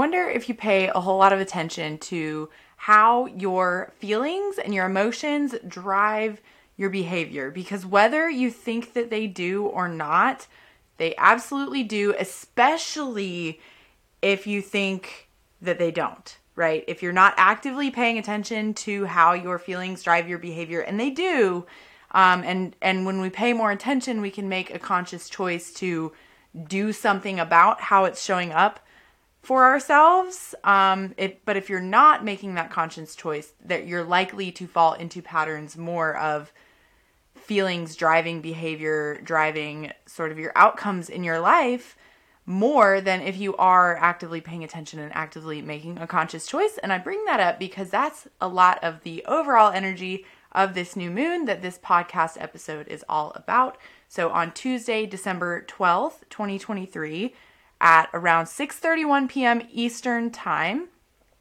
wonder if you pay a whole lot of attention to how your feelings and your emotions drive your behavior because whether you think that they do or not, they absolutely do, especially if you think that they don't, right? If you're not actively paying attention to how your feelings drive your behavior, and they do, um, and and when we pay more attention, we can make a conscious choice to do something about how it's showing up for ourselves. Um, it, but if you're not making that conscious choice, that you're likely to fall into patterns more of feelings driving behavior, driving sort of your outcomes in your life more than if you are actively paying attention and actively making a conscious choice. And I bring that up because that's a lot of the overall energy of this new moon that this podcast episode is all about. So on Tuesday, December 12th, 2023, at around 6:31 p.m. Eastern Time.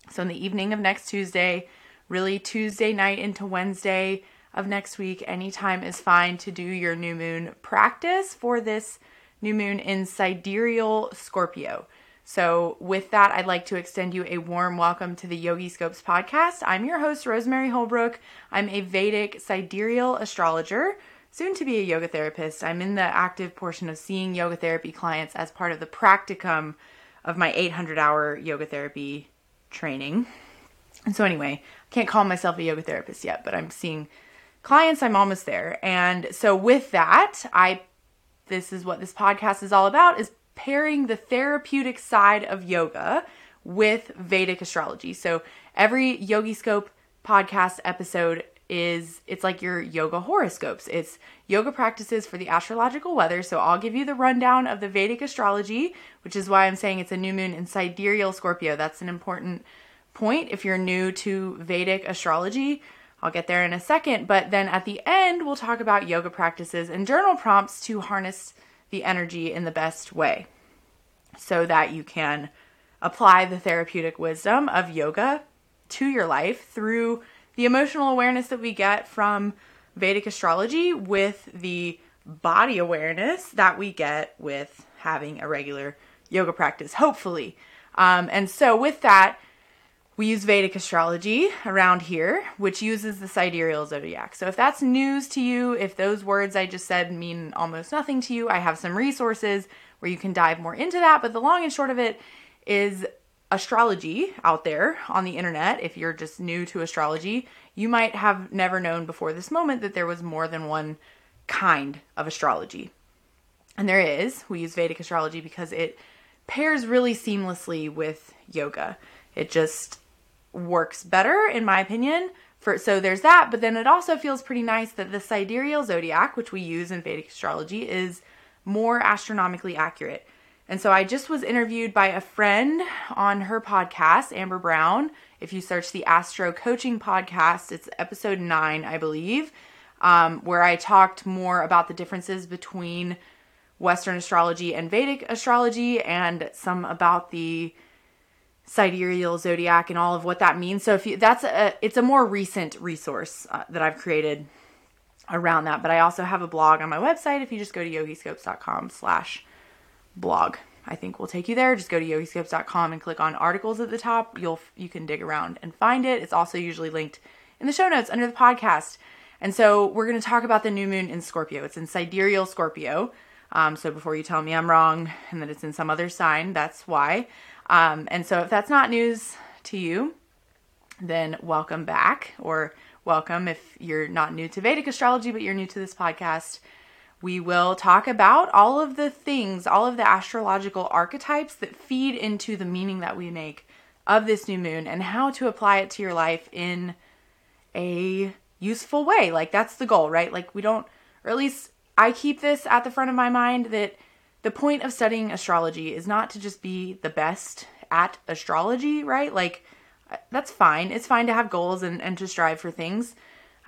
So in the evening of next Tuesday, really Tuesday night into Wednesday of next week, anytime is fine to do your new moon practice for this new moon in sidereal Scorpio. So, with that, I'd like to extend you a warm welcome to the Yogiscopes podcast. I'm your host, Rosemary Holbrook. I'm a Vedic sidereal astrologer soon to be a yoga therapist. I'm in the active portion of seeing yoga therapy clients as part of the practicum of my 800 hour yoga therapy training. And so, anyway, I can't call myself a yoga therapist yet, but I'm seeing clients. I'm almost there. And so, with that, I this is what this podcast is all about is pairing the therapeutic side of yoga with Vedic astrology. So every Yogi Scope podcast episode is it's like your yoga horoscopes. It's yoga practices for the astrological weather. So I'll give you the rundown of the Vedic astrology, which is why I'm saying it's a new moon in sidereal Scorpio. That's an important point if you're new to Vedic astrology. I'll get there in a second, but then at the end we'll talk about yoga practices and journal prompts to harness the energy in the best way so that you can apply the therapeutic wisdom of yoga to your life through the emotional awareness that we get from Vedic astrology with the body awareness that we get with having a regular yoga practice, hopefully. Um, and so, with that, we use Vedic astrology around here, which uses the sidereal zodiac. So, if that's news to you, if those words I just said mean almost nothing to you, I have some resources where you can dive more into that. But the long and short of it is astrology out there on the internet, if you're just new to astrology, you might have never known before this moment that there was more than one kind of astrology. And there is. We use Vedic astrology because it pairs really seamlessly with yoga. It just works better, in my opinion. For, so there's that, but then it also feels pretty nice that the sidereal zodiac, which we use in Vedic astrology, is more astronomically accurate. And so I just was interviewed by a friend on her podcast, Amber Brown. If you search the Astro Coaching Podcast, it's episode nine, I believe, um, where I talked more about the differences between Western astrology and Vedic astrology and some about the sidereal zodiac and all of what that means. So if you, that's a, it's a more recent resource uh, that I've created around that. But I also have a blog on my website. If you just go to yogiscopes.com slash blog. I think we'll take you there. Just go to yogiscopes.com and click on articles at the top. You'll you can dig around and find it. It's also usually linked in the show notes under the podcast. And so we're going to talk about the new moon in Scorpio. It's in sidereal Scorpio. Um, so before you tell me I'm wrong and that it's in some other sign, that's why. Um, and so if that's not news to you, then welcome back or welcome if you're not new to Vedic astrology, but you're new to this podcast. We will talk about all of the things, all of the astrological archetypes that feed into the meaning that we make of this new moon and how to apply it to your life in a useful way. Like, that's the goal, right? Like, we don't, or at least I keep this at the front of my mind that the point of studying astrology is not to just be the best at astrology, right? Like, that's fine. It's fine to have goals and, and to strive for things.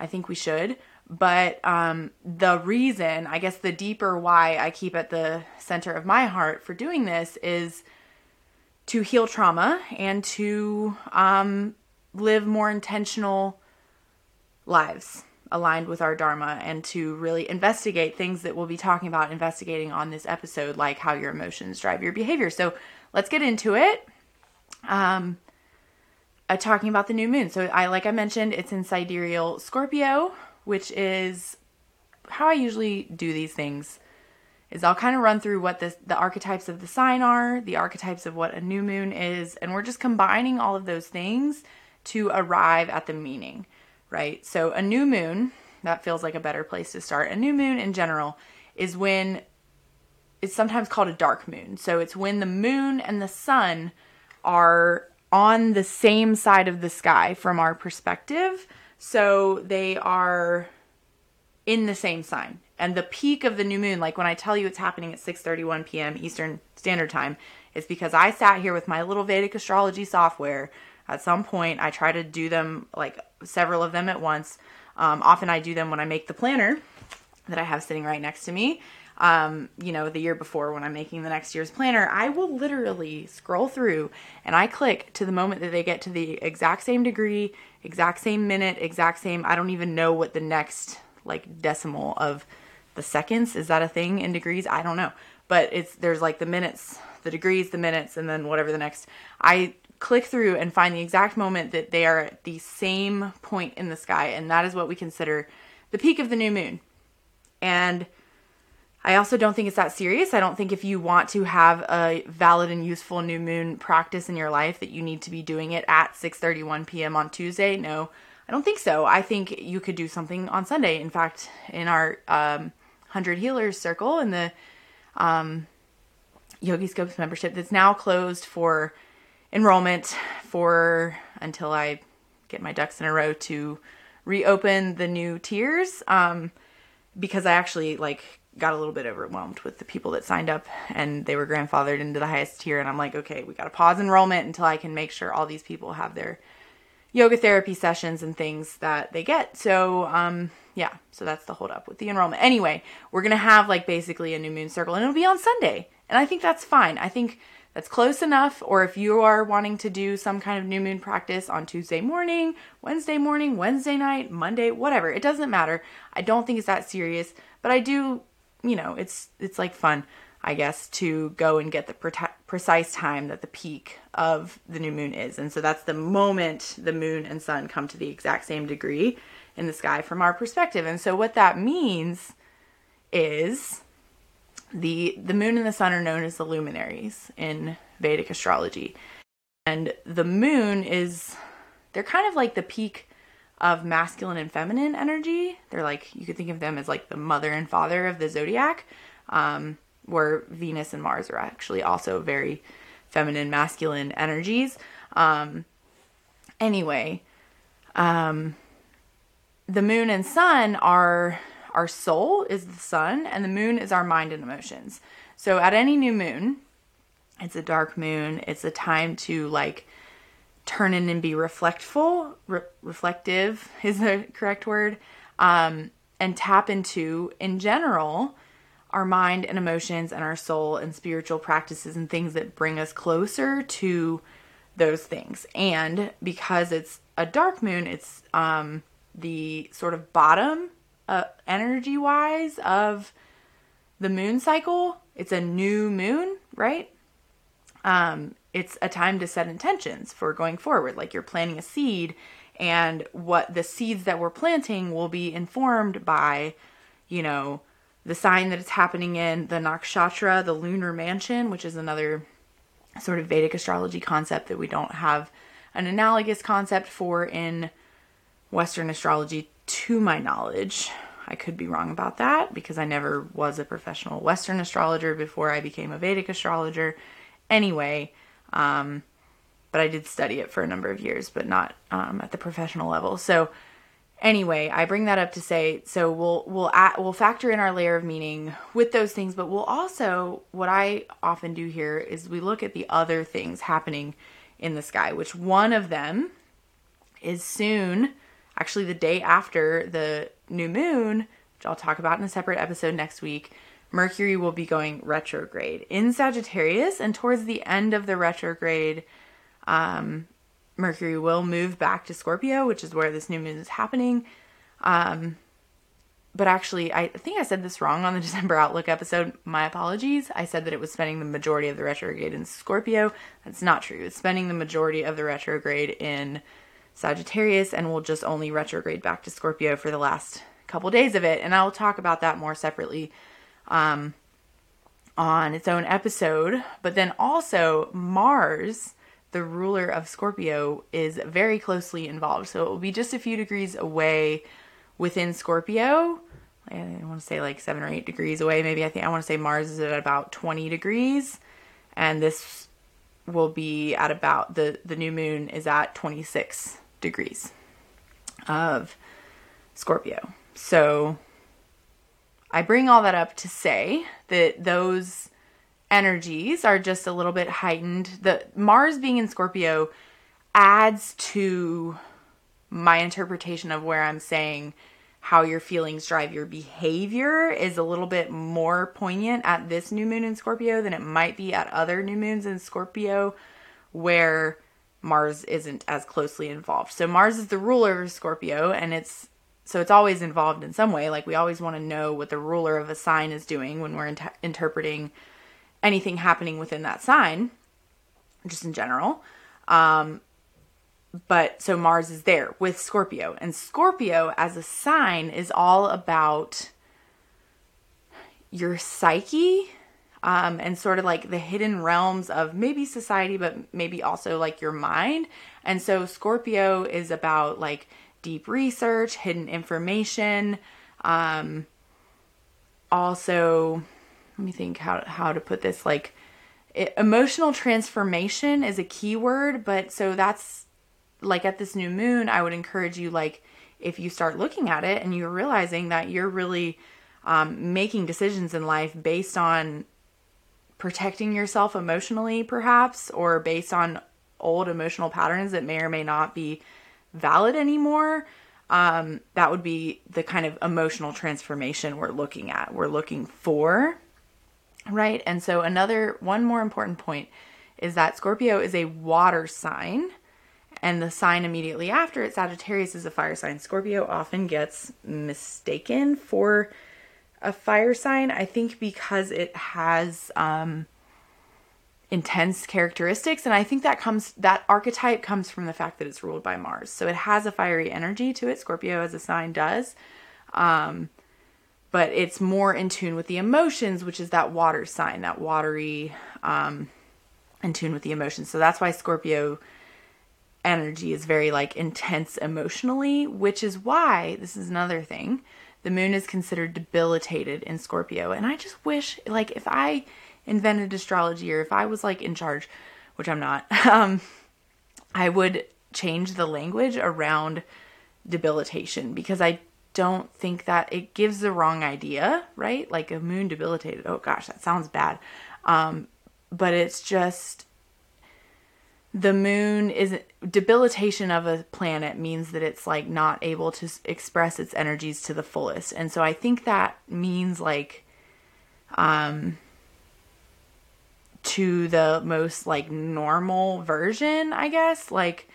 I think we should. But um, the reason, I guess, the deeper why I keep at the center of my heart for doing this is to heal trauma and to um, live more intentional lives aligned with our dharma and to really investigate things that we'll be talking about investigating on this episode like how your emotions drive your behavior. So let's get into it. Um, uh, talking about the new moon. So I, like I mentioned, it's in sidereal Scorpio, which is how I usually do these things. Is I'll kind of run through what the the archetypes of the sign are, the archetypes of what a new moon is, and we're just combining all of those things to arrive at the meaning, right? So a new moon, that feels like a better place to start. A new moon in general is when it's sometimes called a dark moon. So it's when the moon and the sun are on the same side of the sky from our perspective. So they are in the same sign. And the peak of the new moon, like when I tell you it's happening at 6:31 p.m. Eastern Standard Time, is because I sat here with my little Vedic astrology software. At some point, I try to do them like several of them at once. Um, often, I do them when I make the planner that I have sitting right next to me. Um, you know, the year before when I'm making the next year's planner, I will literally scroll through and I click to the moment that they get to the exact same degree, exact same minute, exact same. I don't even know what the next like decimal of the seconds is that a thing in degrees? I don't know. But it's there's like the minutes the degrees the minutes and then whatever the next. I click through and find the exact moment that they are at the same point in the sky and that is what we consider the peak of the new moon. And I also don't think it's that serious. I don't think if you want to have a valid and useful new moon practice in your life that you need to be doing it at 6:31 p.m. on Tuesday. No, I don't think so. I think you could do something on Sunday. In fact, in our um, 100 Healers Circle in the um, Yogiscopes membership that's now closed for enrollment for until I get my ducks in a row to reopen the new tiers um, because I actually like got a little bit overwhelmed with the people that signed up and they were grandfathered into the highest tier and I'm like okay we got to pause enrollment until I can make sure all these people have their yoga therapy sessions and things that they get so um yeah, so that's the holdup with the enrollment. Anyway, we're gonna have like basically a new moon circle, and it'll be on Sunday, and I think that's fine. I think that's close enough. Or if you are wanting to do some kind of new moon practice on Tuesday morning, Wednesday morning, Wednesday night, Monday, whatever, it doesn't matter. I don't think it's that serious, but I do, you know, it's it's like fun, I guess, to go and get the pre- precise time that the peak of the new moon is, and so that's the moment the moon and sun come to the exact same degree in the sky from our perspective. And so what that means is the the moon and the sun are known as the luminaries in Vedic astrology. And the moon is they're kind of like the peak of masculine and feminine energy. They're like you could think of them as like the mother and father of the zodiac. Um, where Venus and Mars are actually also very feminine, masculine energies. Um, anyway, um, the moon and sun are our soul is the sun and the moon is our mind and emotions. So at any new moon, it's a dark moon, it's a time to like turn in and be reflectful, re- reflective is the correct word, um, and tap into, in general, our mind and emotions and our soul and spiritual practices and things that bring us closer to those things. And because it's a dark moon, it's um, the sort of bottom uh, energy wise of the moon cycle. It's a new moon, right? Um, it's a time to set intentions for going forward. Like you're planting a seed, and what the seeds that we're planting will be informed by, you know, the sign that it's happening in, the nakshatra, the lunar mansion, which is another sort of Vedic astrology concept that we don't have an analogous concept for in Western astrology to my knowledge. I could be wrong about that because I never was a professional Western astrologer before I became a Vedic astrologer. Anyway, um, but I did study it for a number of years, but not um, at the professional level. So, anyway, I bring that up to say, so we'll we'll add, we'll factor in our layer of meaning with those things, but we'll also what I often do here is we look at the other things happening in the sky, which one of them is soon actually the day after the new moon, which I'll talk about in a separate episode next week, Mercury will be going retrograde in Sagittarius, and towards the end of the retrograde, um, Mercury will move back to Scorpio, which is where this new moon is happening. Um, but actually, I think I said this wrong on the December Outlook episode. My apologies. I said that it was spending the majority of the retrograde in Scorpio. That's not true. It's spending the majority of the retrograde in Sagittarius and will just only retrograde back to Scorpio for the last couple days of it. And I'll talk about that more separately um, on its own episode. But then also, Mars, the ruler of Scorpio, is very closely involved. So it will be just a few degrees away within Scorpio. I want to say like seven or eight degrees away. Maybe I think I want to say Mars is at about 20 degrees. And this will be at about the, the new moon is at 26 degrees of Scorpio. So I bring all that up to say that those energies are just a little bit heightened. The Mars being in Scorpio adds to my interpretation of where I'm saying how your feelings drive your behavior is a little bit more poignant at this new moon in Scorpio than it might be at other new moons in Scorpio where Mars isn't as closely involved. So Mars is the ruler of Scorpio and it's so it's always involved in some way like we always want to know what the ruler of a sign is doing when we're inter- interpreting anything happening within that sign just in general. Um but so Mars is there with Scorpio. And Scorpio as a sign is all about your psyche um, and sort of like the hidden realms of maybe society, but maybe also like your mind. And so Scorpio is about like deep research, hidden information. Um, also, let me think how, how to put this like it, emotional transformation is a key word, but so that's like at this new moon, I would encourage you, like, if you start looking at it and you're realizing that you're really um, making decisions in life based on protecting yourself emotionally, perhaps, or based on old emotional patterns that may or may not be valid anymore, um, that would be the kind of emotional transformation we're looking at, we're looking for. Right. And so, another one more important point is that Scorpio is a water sign and the sign immediately after it, Sagittarius, is a fire sign. Scorpio often gets mistaken for a fire sign, I think because it has um, intense characteristics. And I think that comes, that archetype comes from the fact that it's ruled by Mars. So it has a fiery energy to it, Scorpio as a sign does. Um, but it's more in tune with the emotions, which is that water sign, that watery, um, in tune with the emotions. So that's why Scorpio energy is very like intense emotionally, which is why this is another thing. The moon is considered debilitated in Scorpio. And I just wish like if I invented astrology or if I was like in charge, which I'm not, um I would change the language around debilitation because I don't think that it gives the wrong idea, right? Like a moon debilitated. Oh gosh, that sounds bad. Um, but it's just the moon is debilitation of a planet means that it's like not able to express its energies to the fullest and so i think that means like um to the most like normal version i guess like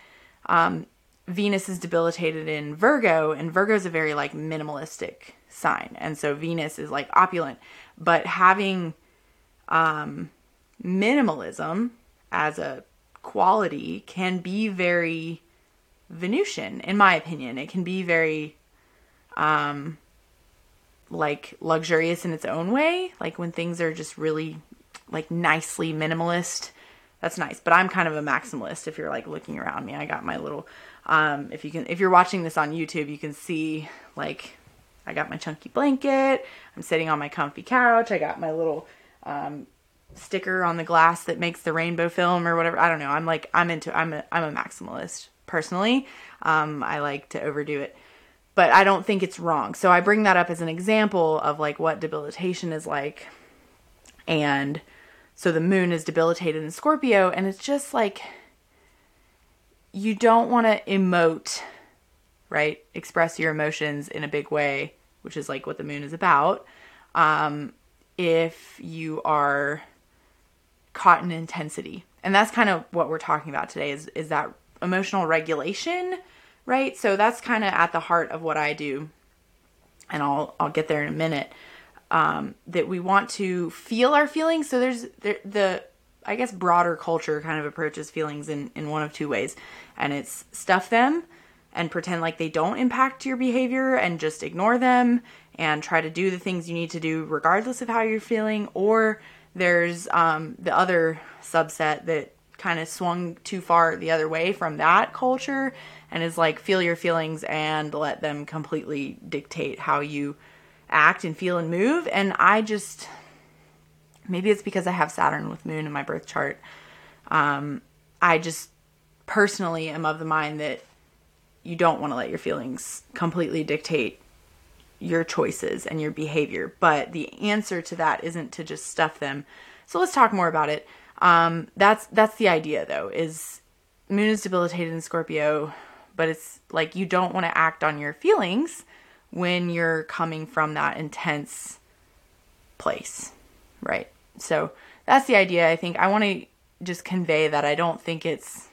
um venus is debilitated in virgo and virgo is a very like minimalistic sign and so venus is like opulent but having um minimalism as a quality can be very Venusian, in my opinion. It can be very, um, like luxurious in its own way. Like when things are just really, like nicely minimalist. That's nice. But I'm kind of a maximalist. If you're like looking around me, I got my little. Um, if you can, if you're watching this on YouTube, you can see like I got my chunky blanket. I'm sitting on my comfy couch. I got my little um, sticker on the glass that makes the rainbow film or whatever. I don't know. I'm like I'm into I'm a I'm a maximalist personally. Um, I like to overdo it. But I don't think it's wrong. So I bring that up as an example of like what debilitation is like. And so the moon is debilitated in Scorpio and it's just like you don't want to emote, right? Express your emotions in a big way, which is like what the moon is about. Um, if you are caught in intensity. And that's kind of what we're talking about today is is that emotional regulation, right? So that's kind of at the heart of what I do and I'll I'll get there in a minute. Um, that we want to feel our feelings. So there's the, the I guess broader culture kind of approaches feelings in in one of two ways, and it's stuff them and pretend like they don't impact your behavior and just ignore them and try to do the things you need to do regardless of how you're feeling. Or there's um, the other subset that kind of swung too far the other way from that culture and is like feel your feelings and let them completely dictate how you act and feel and move. And I just maybe it's because I have Saturn with Moon in my birth chart. Um, I just personally am of the mind that you don't want to let your feelings completely dictate your choices and your behavior. But the answer to that isn't to just stuff them. So let's talk more about it. Um, that's that's the idea though. Is Moon is debilitated in Scorpio, but it's like you don't want to act on your feelings when you're coming from that intense place, right? So that's the idea. I think I want to just convey that I don't think it's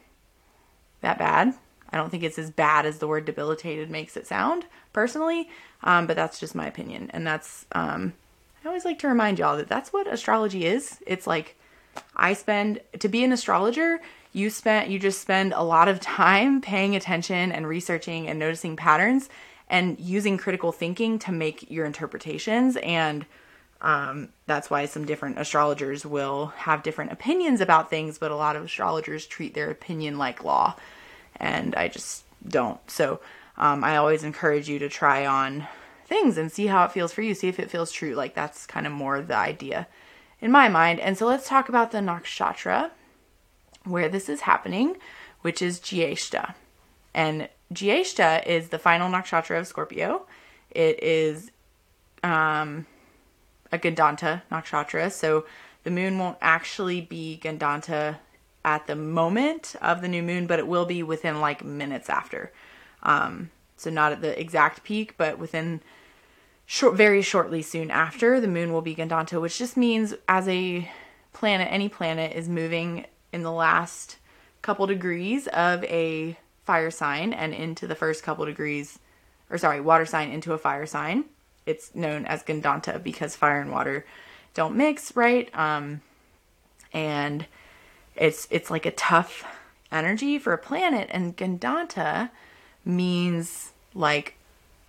that bad. I don't think it's as bad as the word debilitated makes it sound, personally. Um, but that's just my opinion. And that's, um, I always like to remind y'all that that's what astrology is. It's like, I spend, to be an astrologer, you spent, you just spend a lot of time paying attention and researching and noticing patterns and using critical thinking to make your interpretations. And um, that's why some different astrologers will have different opinions about things, but a lot of astrologers treat their opinion like law. And I just don't. So um, I always encourage you to try on things and see how it feels for you. See if it feels true. Like that's kind of more the idea in my mind. And so let's talk about the nakshatra where this is happening, which is Jyeshta. And Jyeshta is the final nakshatra of Scorpio. It is um, a Gandanta nakshatra. So the moon won't actually be Gandanta at the moment of the new moon, but it will be within like minutes after. Um, so not at the exact peak, but within short, very shortly soon after, the moon will be Gandanta, which just means as a planet, any planet is moving in the last couple degrees of a fire sign and into the first couple degrees, or sorry, water sign into a fire sign. It's known as Gandanta because fire and water don't mix, right? Um, and it's it's like a tough energy for a planet, and Gandanta means like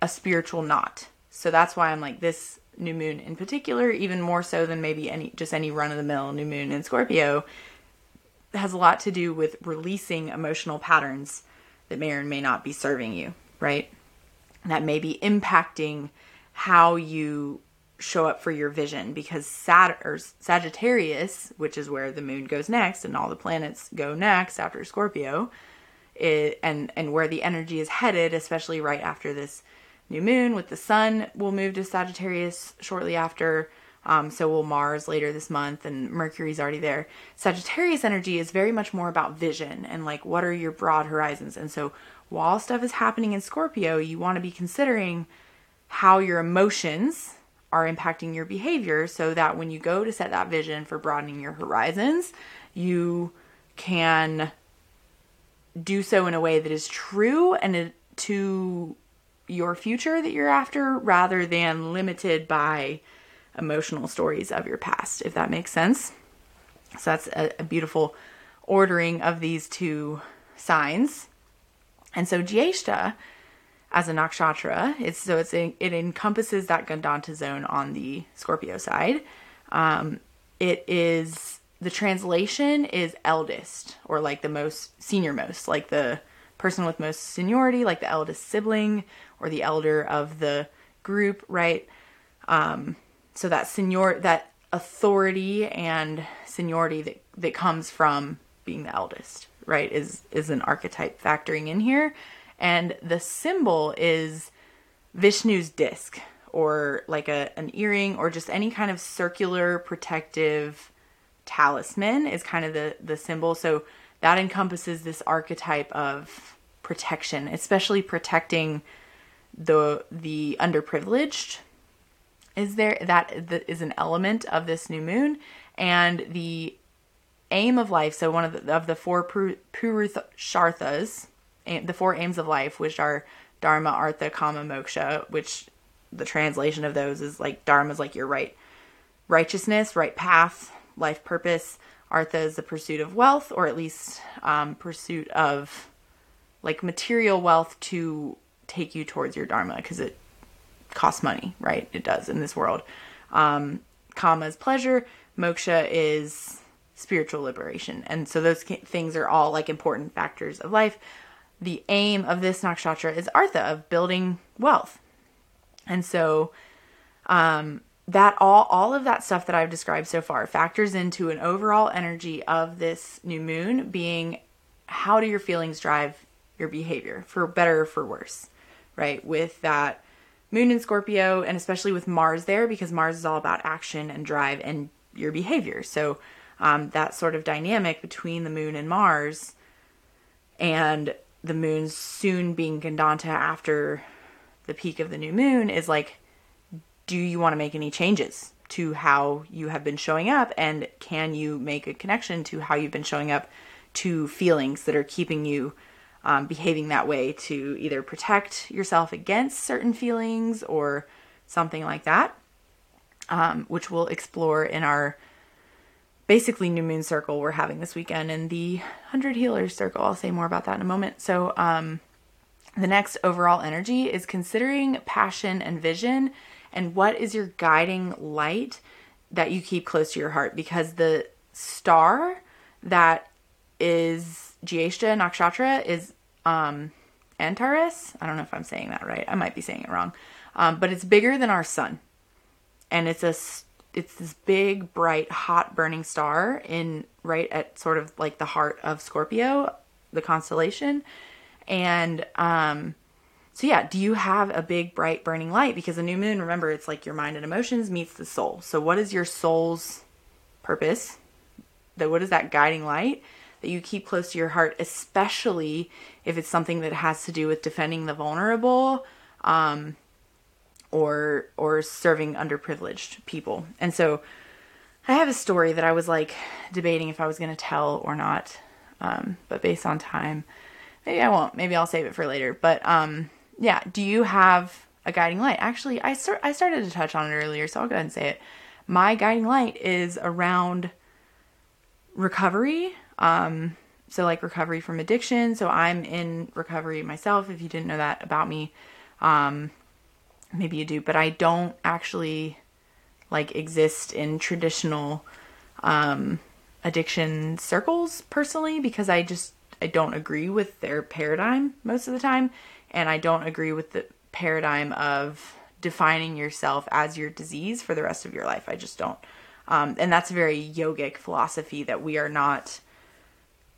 a spiritual knot. So that's why I'm like this new moon in particular, even more so than maybe any just any run of the mill new moon in Scorpio, has a lot to do with releasing emotional patterns that may or may not be serving you, right? That may be impacting how you show up for your vision because Sat- or Sagittarius, which is where the moon goes next and all the planets go next after Scorpio, it, and and where the energy is headed, especially right after this new moon with the sun will move to Sagittarius shortly after. Um, so will Mars later this month, and Mercury's already there. Sagittarius energy is very much more about vision and like what are your broad horizons. And so while stuff is happening in Scorpio, you want to be considering how your emotions are impacting your behavior so that when you go to set that vision for broadening your horizons, you can do so in a way that is true and to your future that you're after rather than limited by emotional stories of your past, if that makes sense. So that's a, a beautiful ordering of these two signs. And so Jyeshta as a nakshatra, it's so it's a, it encompasses that Gandanta zone on the Scorpio side. Um, it is the translation is eldest or like the most senior most, like the person with most seniority, like the eldest sibling or the elder of the group, right? Um, so that senior that authority and seniority that that comes from being the eldest, right, is is an archetype factoring in here. And the symbol is Vishnu's disc or like a an earring or just any kind of circular protective talisman is kind of the the symbol. So that encompasses this archetype of protection, especially protecting the the underprivileged. Is there that is an element of this new moon and the aim of life. So one of the of the four Purusharthas, the four aims of life, which are Dharma, Artha, Kama, Moksha, which the translation of those is like dharma is like your right righteousness, right path, life purpose. Artha is the pursuit of wealth, or at least um, pursuit of like material wealth to take you towards your dharma because it costs money, right? It does in this world. Um, kama is pleasure, moksha is spiritual liberation, and so those things are all like important factors of life. The aim of this nakshatra is artha of building wealth, and so um, that all all of that stuff that I've described so far factors into an overall energy of this new moon being how do your feelings drive your behavior for better or for worse, right? With that moon in Scorpio and especially with Mars there because Mars is all about action and drive and your behavior. So um, that sort of dynamic between the moon and Mars and the moon soon being Gandanta after the peak of the new moon is like do you want to make any changes to how you have been showing up and can you make a connection to how you've been showing up to feelings that are keeping you um, behaving that way to either protect yourself against certain feelings or something like that um, which we'll explore in our basically new moon circle we're having this weekend in the 100 healers circle. I'll say more about that in a moment. So um, the next overall energy is considering passion and vision and what is your guiding light that you keep close to your heart because the star that is Jyeshta Nakshatra is um Antares. I don't know if I'm saying that right. I might be saying it wrong. Um, but it's bigger than our sun. And it's a it's this big, bright, hot burning star in right at sort of like the heart of Scorpio, the constellation. And um so yeah, do you have a big bright burning light because a new moon, remember, it's like your mind and emotions meets the soul. So what is your soul's purpose? That what is that guiding light that you keep close to your heart, especially if it's something that has to do with defending the vulnerable, um, or or serving underprivileged people. And so I have a story that I was like debating if I was going to tell or not, um, but based on time, maybe I won't. Maybe I'll save it for later. But um, yeah, do you have a guiding light? Actually, I start I started to touch on it earlier, so I'll go ahead and say it. My guiding light is around recovery. Um, so like recovery from addiction. So I'm in recovery myself. If you didn't know that about me, um, maybe you do, but I don't actually like exist in traditional um, addiction circles personally because I just I don't agree with their paradigm most of the time and I don't agree with the paradigm of defining yourself as your disease for the rest of your life. I just don't. Um, and that's a very yogic philosophy that we are not,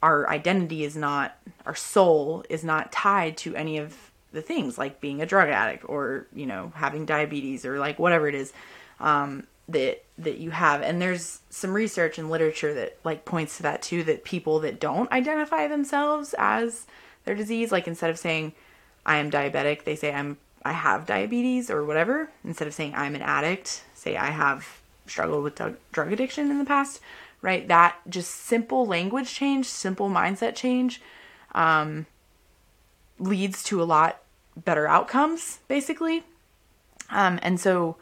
our identity is not, our soul is not tied to any of the things like being a drug addict or, you know, having diabetes or like whatever it is um, that that you have. And there's some research and literature that like points to that too. That people that don't identify themselves as their disease, like instead of saying I am diabetic, they say I'm I have diabetes or whatever. Instead of saying I'm an addict, say I have struggled with drug addiction in the past, right? That just simple language change, simple mindset change um, leads to a lot better outcomes, basically. Um, and so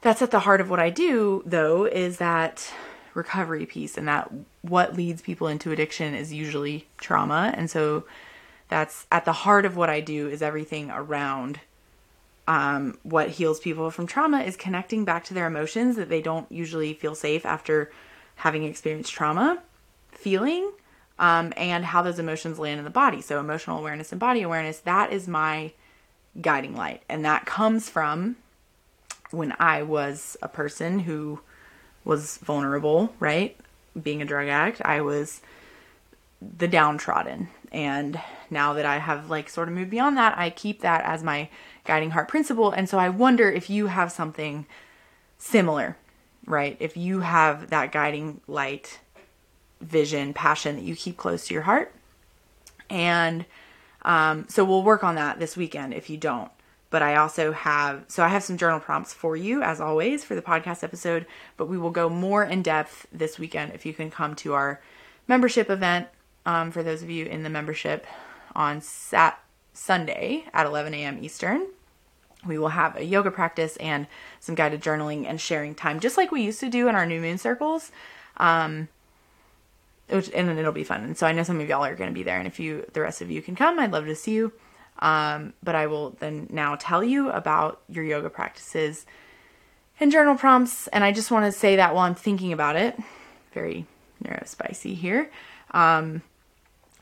that's at the heart of what I do, though, is that recovery piece and that what leads people into addiction is usually trauma. And so that's at the heart of what I do is everything around um, what heals people from trauma is connecting back to their emotions that they don't usually feel safe after having experienced trauma, feeling, um, and how those emotions land in the body. So, emotional awareness and body awareness, that is my guiding light. And that comes from when I was a person who was vulnerable, right? Being a drug addict, I was the downtrodden. And now that I have like sort of moved beyond that, I keep that as my guiding heart principle. And so I wonder if you have something similar, right? If you have that guiding light, vision, passion that you keep close to your heart. And um, so we'll work on that this weekend if you don't. But I also have, so I have some journal prompts for you, as always, for the podcast episode. But we will go more in depth this weekend if you can come to our membership event um, for those of you in the membership on Sat Sunday at 11 a.m. Eastern. We will have a yoga practice and some guided journaling and sharing time, just like we used to do in our new moon circles. Um, which, and it'll be fun. And so I know some of y'all are going to be there. And if you, the rest of you can come, I'd love to see you. Um, but I will then now tell you about your yoga practices and journal prompts. And I just want to say that while I'm thinking about it, very neurospicy here. Um,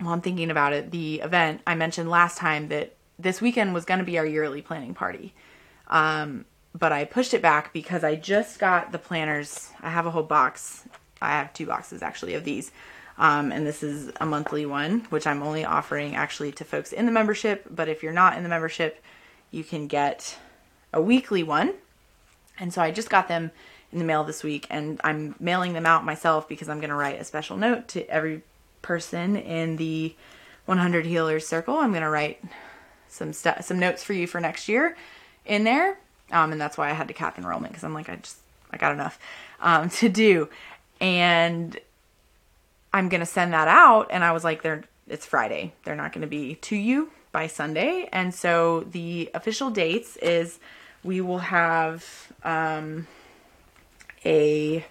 while I'm thinking about it, the event I mentioned last time that this weekend was going to be our yearly planning party. Um, but I pushed it back because I just got the planners. I have a whole box. I have two boxes actually of these. Um, and this is a monthly one, which I'm only offering actually to folks in the membership. But if you're not in the membership, you can get a weekly one. And so I just got them in the mail this week, and I'm mailing them out myself because I'm going to write a special note to every person in the 100 Healers Circle. I'm going to write some st- some notes for you for next year in there, um, and that's why I had to cap enrollment because I'm like I just I got enough um, to do, and I'm gonna send that out. And I was like, they're it's Friday, they're not gonna be to you by Sunday, and so the official dates is we will have um, a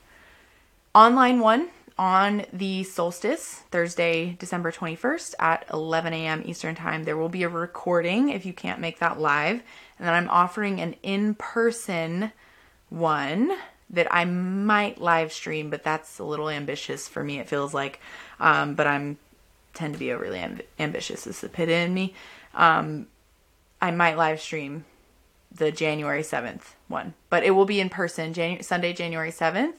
online one on the solstice, Thursday, December 21st at 11 a.m. Eastern Time. There will be a recording if you can't make that live. And then I'm offering an in person one that I might live stream, but that's a little ambitious for me, it feels like. Um, but I'm tend to be overly amb- ambitious, is the pit in me. Um, I might live stream the January 7th one, but it will be in person, Janu- Sunday, January 7th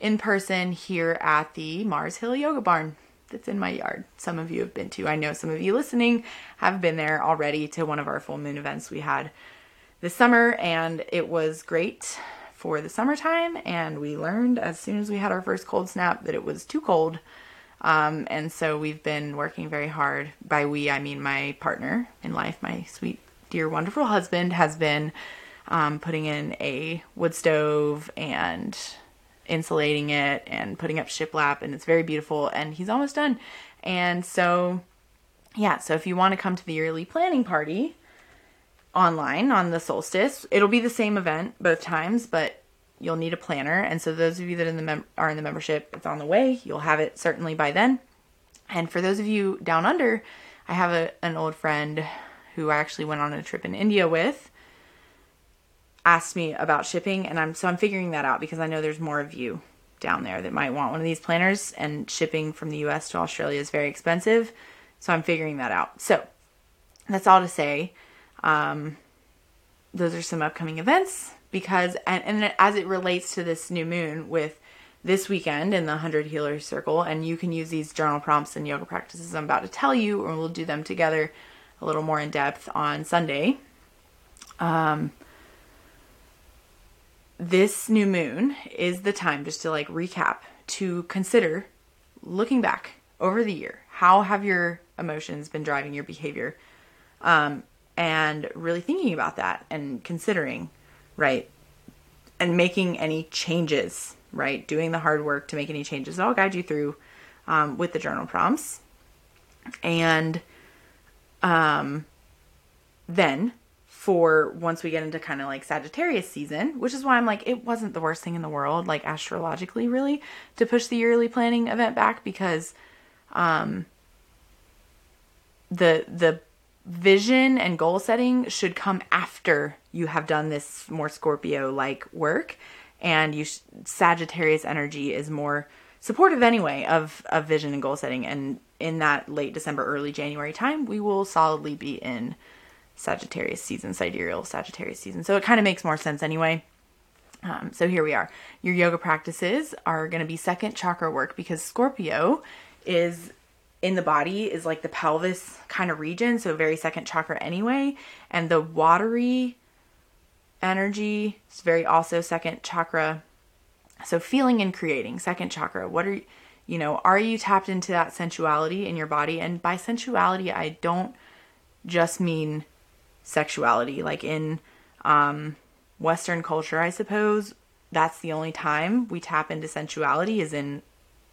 in person here at the Mars Hill Yoga Barn that's in my yard. Some of you have been to. I know some of you listening have been there already to one of our full moon events we had this summer, and it was great for the summertime. And we learned as soon as we had our first cold snap that it was too cold. Um, and so we've been working very hard. By we, I mean my partner in life, my sweet, dear, wonderful husband, has been um, putting in a wood stove and insulating it and putting up shiplap and it's very beautiful and he's almost done. And so yeah, so if you want to come to the yearly planning party online on the solstice, it'll be the same event both times, but you'll need a planner. And so those of you that in the mem- are in the membership, it's on the way. You'll have it certainly by then. And for those of you down under, I have a, an old friend who I actually went on a trip in India with asked me about shipping and I'm so I'm figuring that out because I know there's more of you down there that might want one of these planners and shipping from the US to Australia is very expensive. So I'm figuring that out. So that's all to say. Um, those are some upcoming events because and, and as it relates to this new moon with this weekend in the 100 healers circle and you can use these journal prompts and yoga practices I'm about to tell you or we'll do them together a little more in depth on Sunday. Um, this new moon is the time just to like recap to consider looking back over the year. How have your emotions been driving your behavior? Um, and really thinking about that and considering right and making any changes right? Doing the hard work to make any changes i'll guide you through um, with the journal prompts. And um, then for once we get into kind of like Sagittarius season, which is why I'm like, it wasn't the worst thing in the world, like astrologically, really, to push the yearly planning event back because um, the the vision and goal setting should come after you have done this more Scorpio like work, and you sh- Sagittarius energy is more supportive anyway of of vision and goal setting, and in that late December, early January time, we will solidly be in Sagittarius season, sidereal Sagittarius season. So it kind of makes more sense anyway. Um, so here we are. Your yoga practices are going to be second chakra work because Scorpio is in the body is like the pelvis kind of region, so very second chakra anyway, and the watery energy is very also second chakra. So feeling and creating, second chakra. What are you know, are you tapped into that sensuality in your body? And by sensuality, I don't just mean sexuality. Like in um, Western culture, I suppose, that's the only time we tap into sensuality is in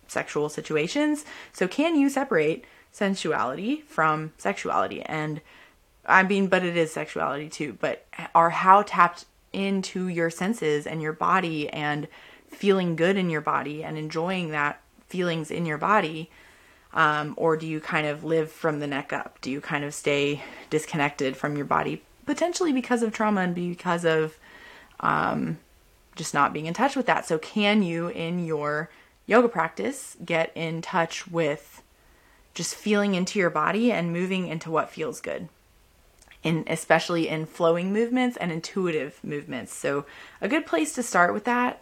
sexual situations. So, can you separate sensuality from sexuality? And I mean, but it is sexuality too, but are how tapped into your senses and your body and feeling good in your body and enjoying that feelings in your body um, or do you kind of live from the neck up? Do you kind of stay disconnected from your body potentially because of trauma and because of um, just not being in touch with that? So can you in your yoga practice get in touch with just feeling into your body and moving into what feels good? In especially in flowing movements and intuitive movements. So a good place to start with that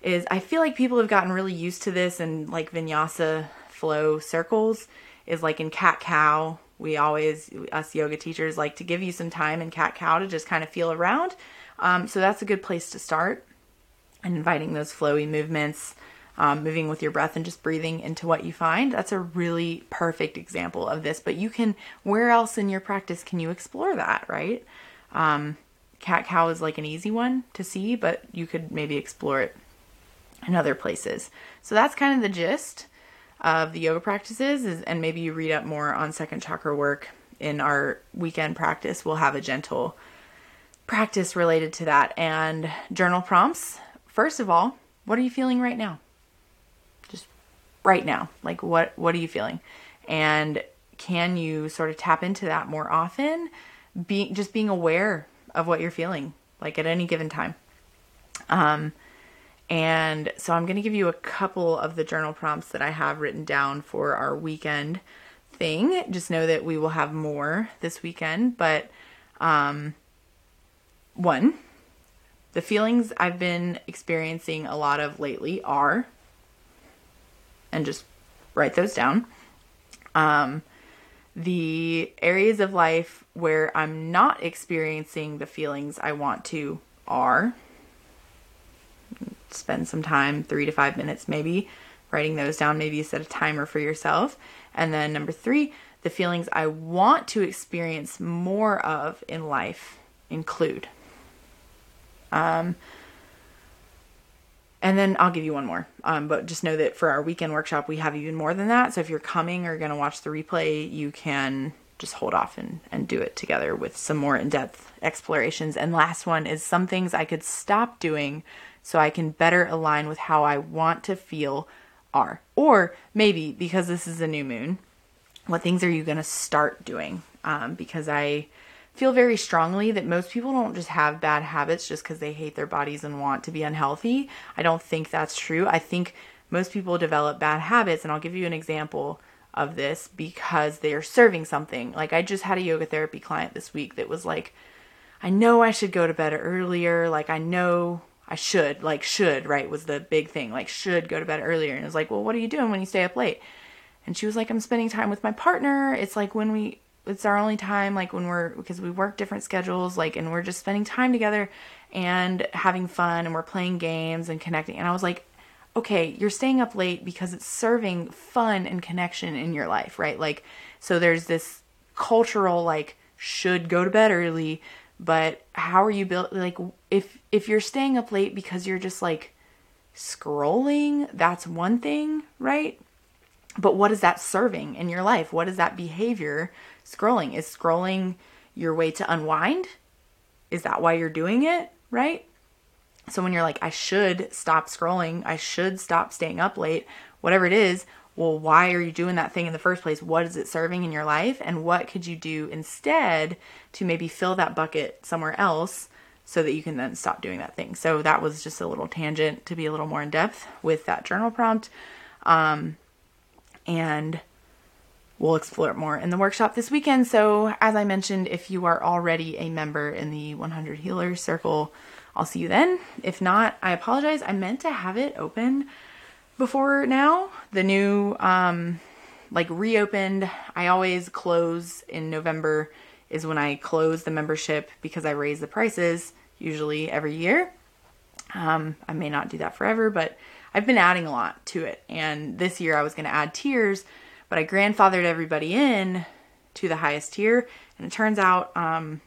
is I feel like people have gotten really used to this and like vinyasa flow circles is like in cat cow. We always, us yoga teachers, like to give you some time in cat cow to just kind of feel around. Um, so that's a good place to start and inviting those flowy movements, um, moving with your breath and just breathing into what you find. That's a really perfect example of this. But you can, where else in your practice can you explore that, right? Um, cat cow is like an easy one to see, but you could maybe explore it in other places. So that's kind of the gist of the yoga practices is, and maybe you read up more on second chakra work in our weekend practice. We'll have a gentle practice related to that and journal prompts. First of all, what are you feeling right now? Just right now. Like what what are you feeling? And can you sort of tap into that more often? Be just being aware of what you're feeling like at any given time. Um and so I'm going to give you a couple of the journal prompts that I have written down for our weekend thing. Just know that we will have more this weekend, but um one, the feelings I've been experiencing a lot of lately are and just write those down. Um the areas of life where I'm not experiencing the feelings I want to are spend some time, three to five minutes maybe, writing those down. Maybe you set a timer for yourself. And then number three, the feelings I want to experience more of in life include. Um, and then I'll give you one more. Um, but just know that for our weekend workshop, we have even more than that. So if you're coming or going to watch the replay, you can just hold off and, and do it together with some more in depth explorations. And last one is some things I could stop doing so I can better align with how I want to feel are. Or maybe because this is a new moon, what things are you going to start doing? Um, because I feel very strongly that most people don't just have bad habits just because they hate their bodies and want to be unhealthy. I don't think that's true. I think most people develop bad habits, and I'll give you an example of this because they are serving something. Like I just had a yoga therapy client this week that was like, I know I should go to bed earlier. Like I know I should, like should, right, was the big thing. Like should go to bed earlier. And it was like, well, what are you doing when you stay up late? And she was like, I'm spending time with my partner. It's like when we it's our only time like when we're because we work different schedules like and we're just spending time together and having fun and we're playing games and connecting and i was like okay you're staying up late because it's serving fun and connection in your life right? Like so there's this cultural like should go to bed early but how are you built like if if you're staying up late because you're just like scrolling that's one thing right? But what is that serving in your life? What is that behavior scrolling? Is scrolling your way to unwind? Is that why you're doing it right so when you're like i should stop scrolling i should stop staying up late whatever it is well, why are you doing that thing in the first place? What is it serving in your life? And what could you do instead to maybe fill that bucket somewhere else so that you can then stop doing that thing? So that was just a little tangent to be a little more in depth with that journal prompt. Um, and we'll explore it more in the workshop this weekend. So, as I mentioned, if you are already a member in the 100 Healers Circle, I'll see you then. If not, I apologize. I meant to have it open before now. The new, um, like reopened, I always close in November is when I close the membership because I raise the prices usually every year. Um, I may not do that forever, but I've been adding a lot to it. And this year I was going to add tiers, but I grandfathered everybody in to the highest tier. And it turns out um,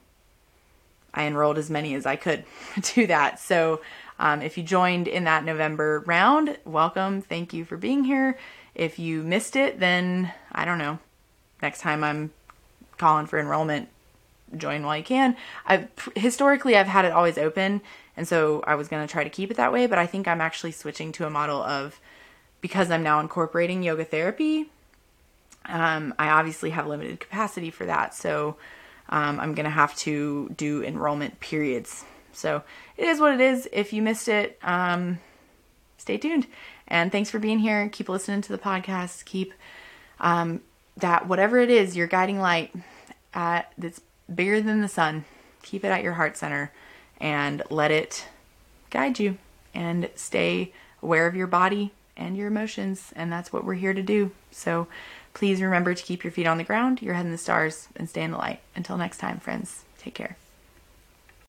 I enrolled as many as I could to that. So um, if you joined in that November round, welcome. Thank you for being here. If you missed it, then I don't know. Next time I'm calling for enrollment, join while you can. I've historically I've had it always open, and so I was going to try to keep it that way. But I think I'm actually switching to a model of because I'm now incorporating yoga therapy. Um, I obviously have limited capacity for that, so um, I'm going to have to do enrollment periods. So it is what it is. If you missed it, um, stay tuned. And thanks for being here. Keep listening to the podcast. Keep um, that whatever it is, your guiding light uh, that's bigger than the sun. Keep it at your heart center and let it guide you and stay aware of your body and your emotions. And that's what we're here to do. So please remember to keep your feet on the ground, your head in the stars, and stay in the light. Until next time, friends, take care.